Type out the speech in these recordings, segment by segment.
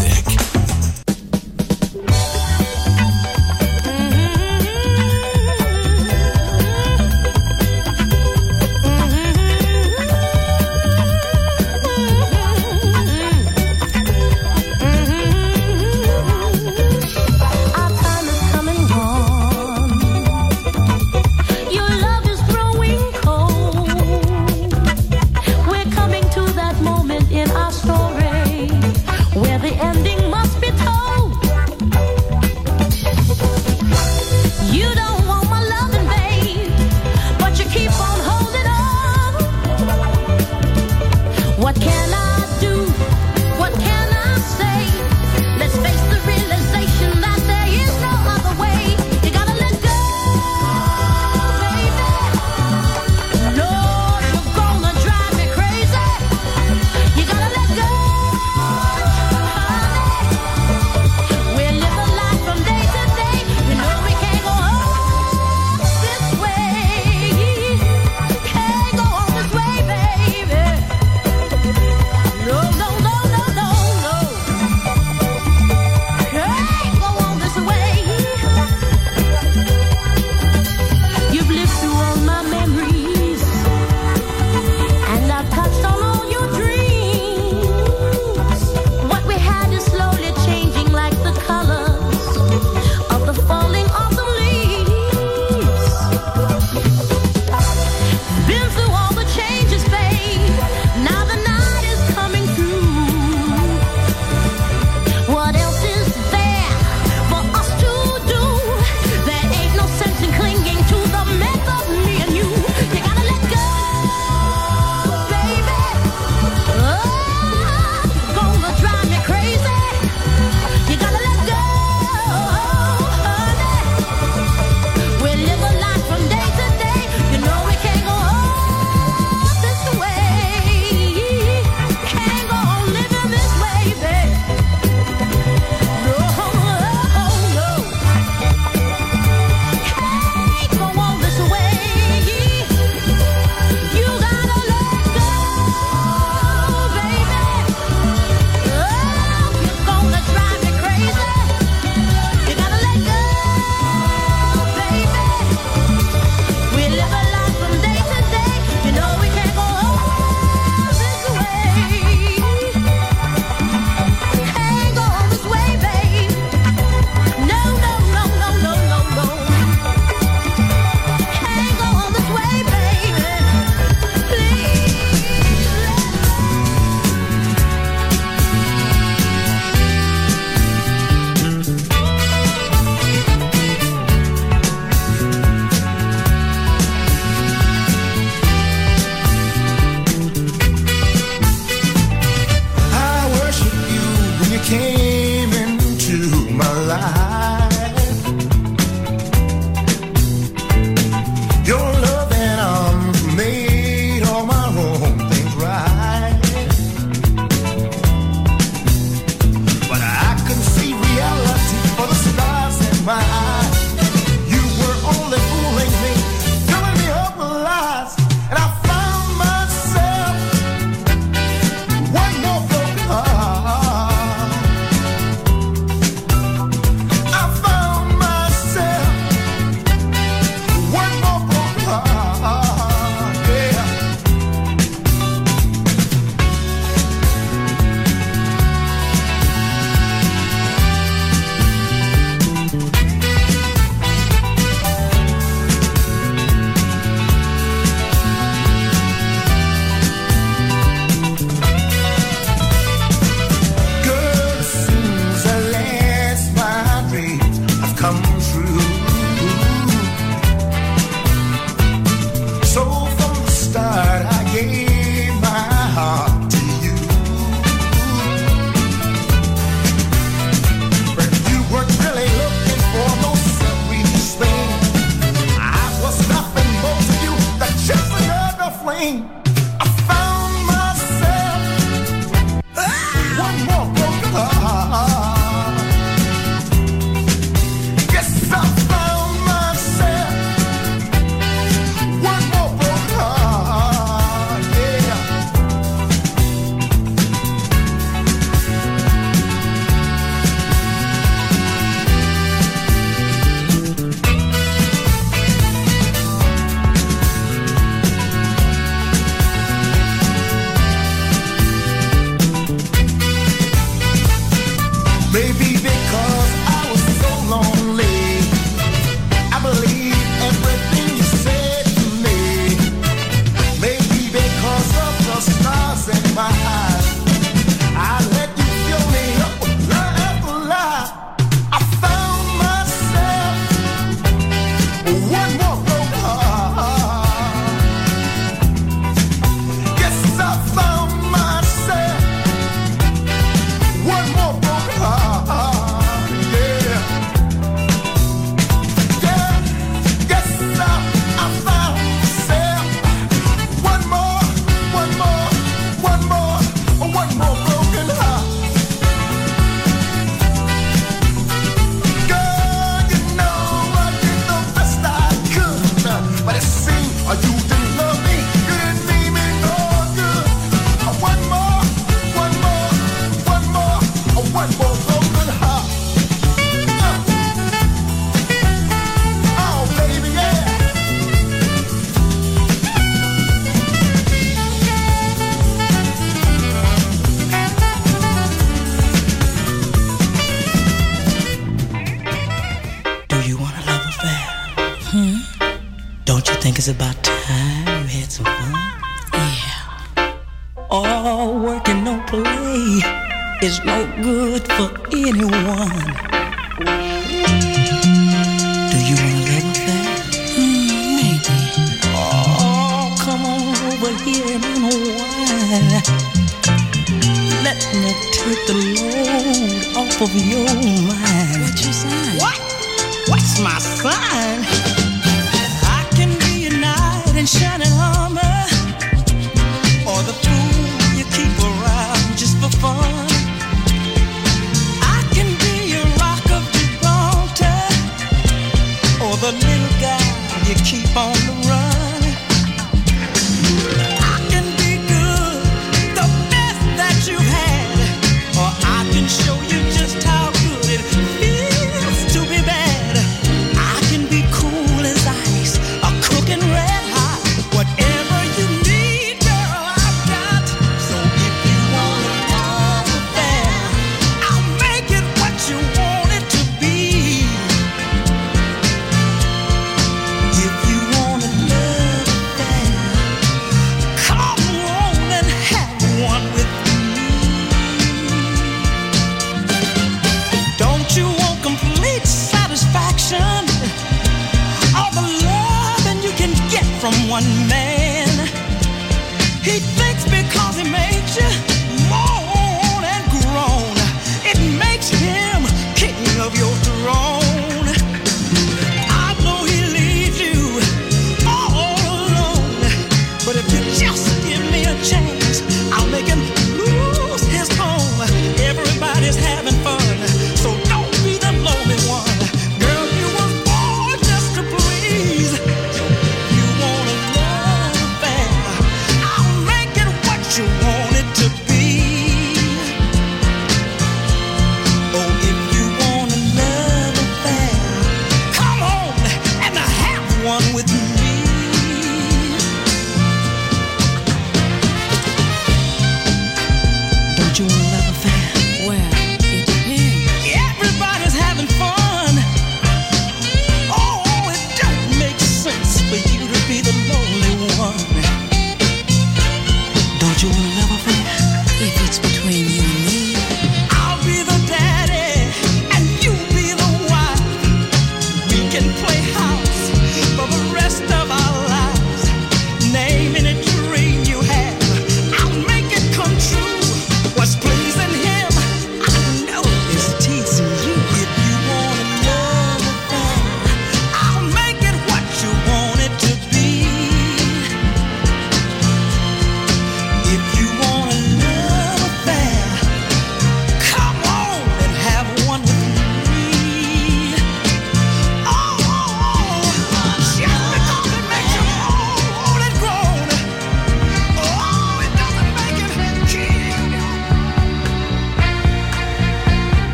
In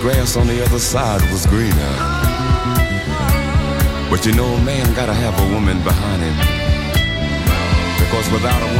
grass on the other side was greener. But you know, a man gotta have a woman behind him. Because without a woman,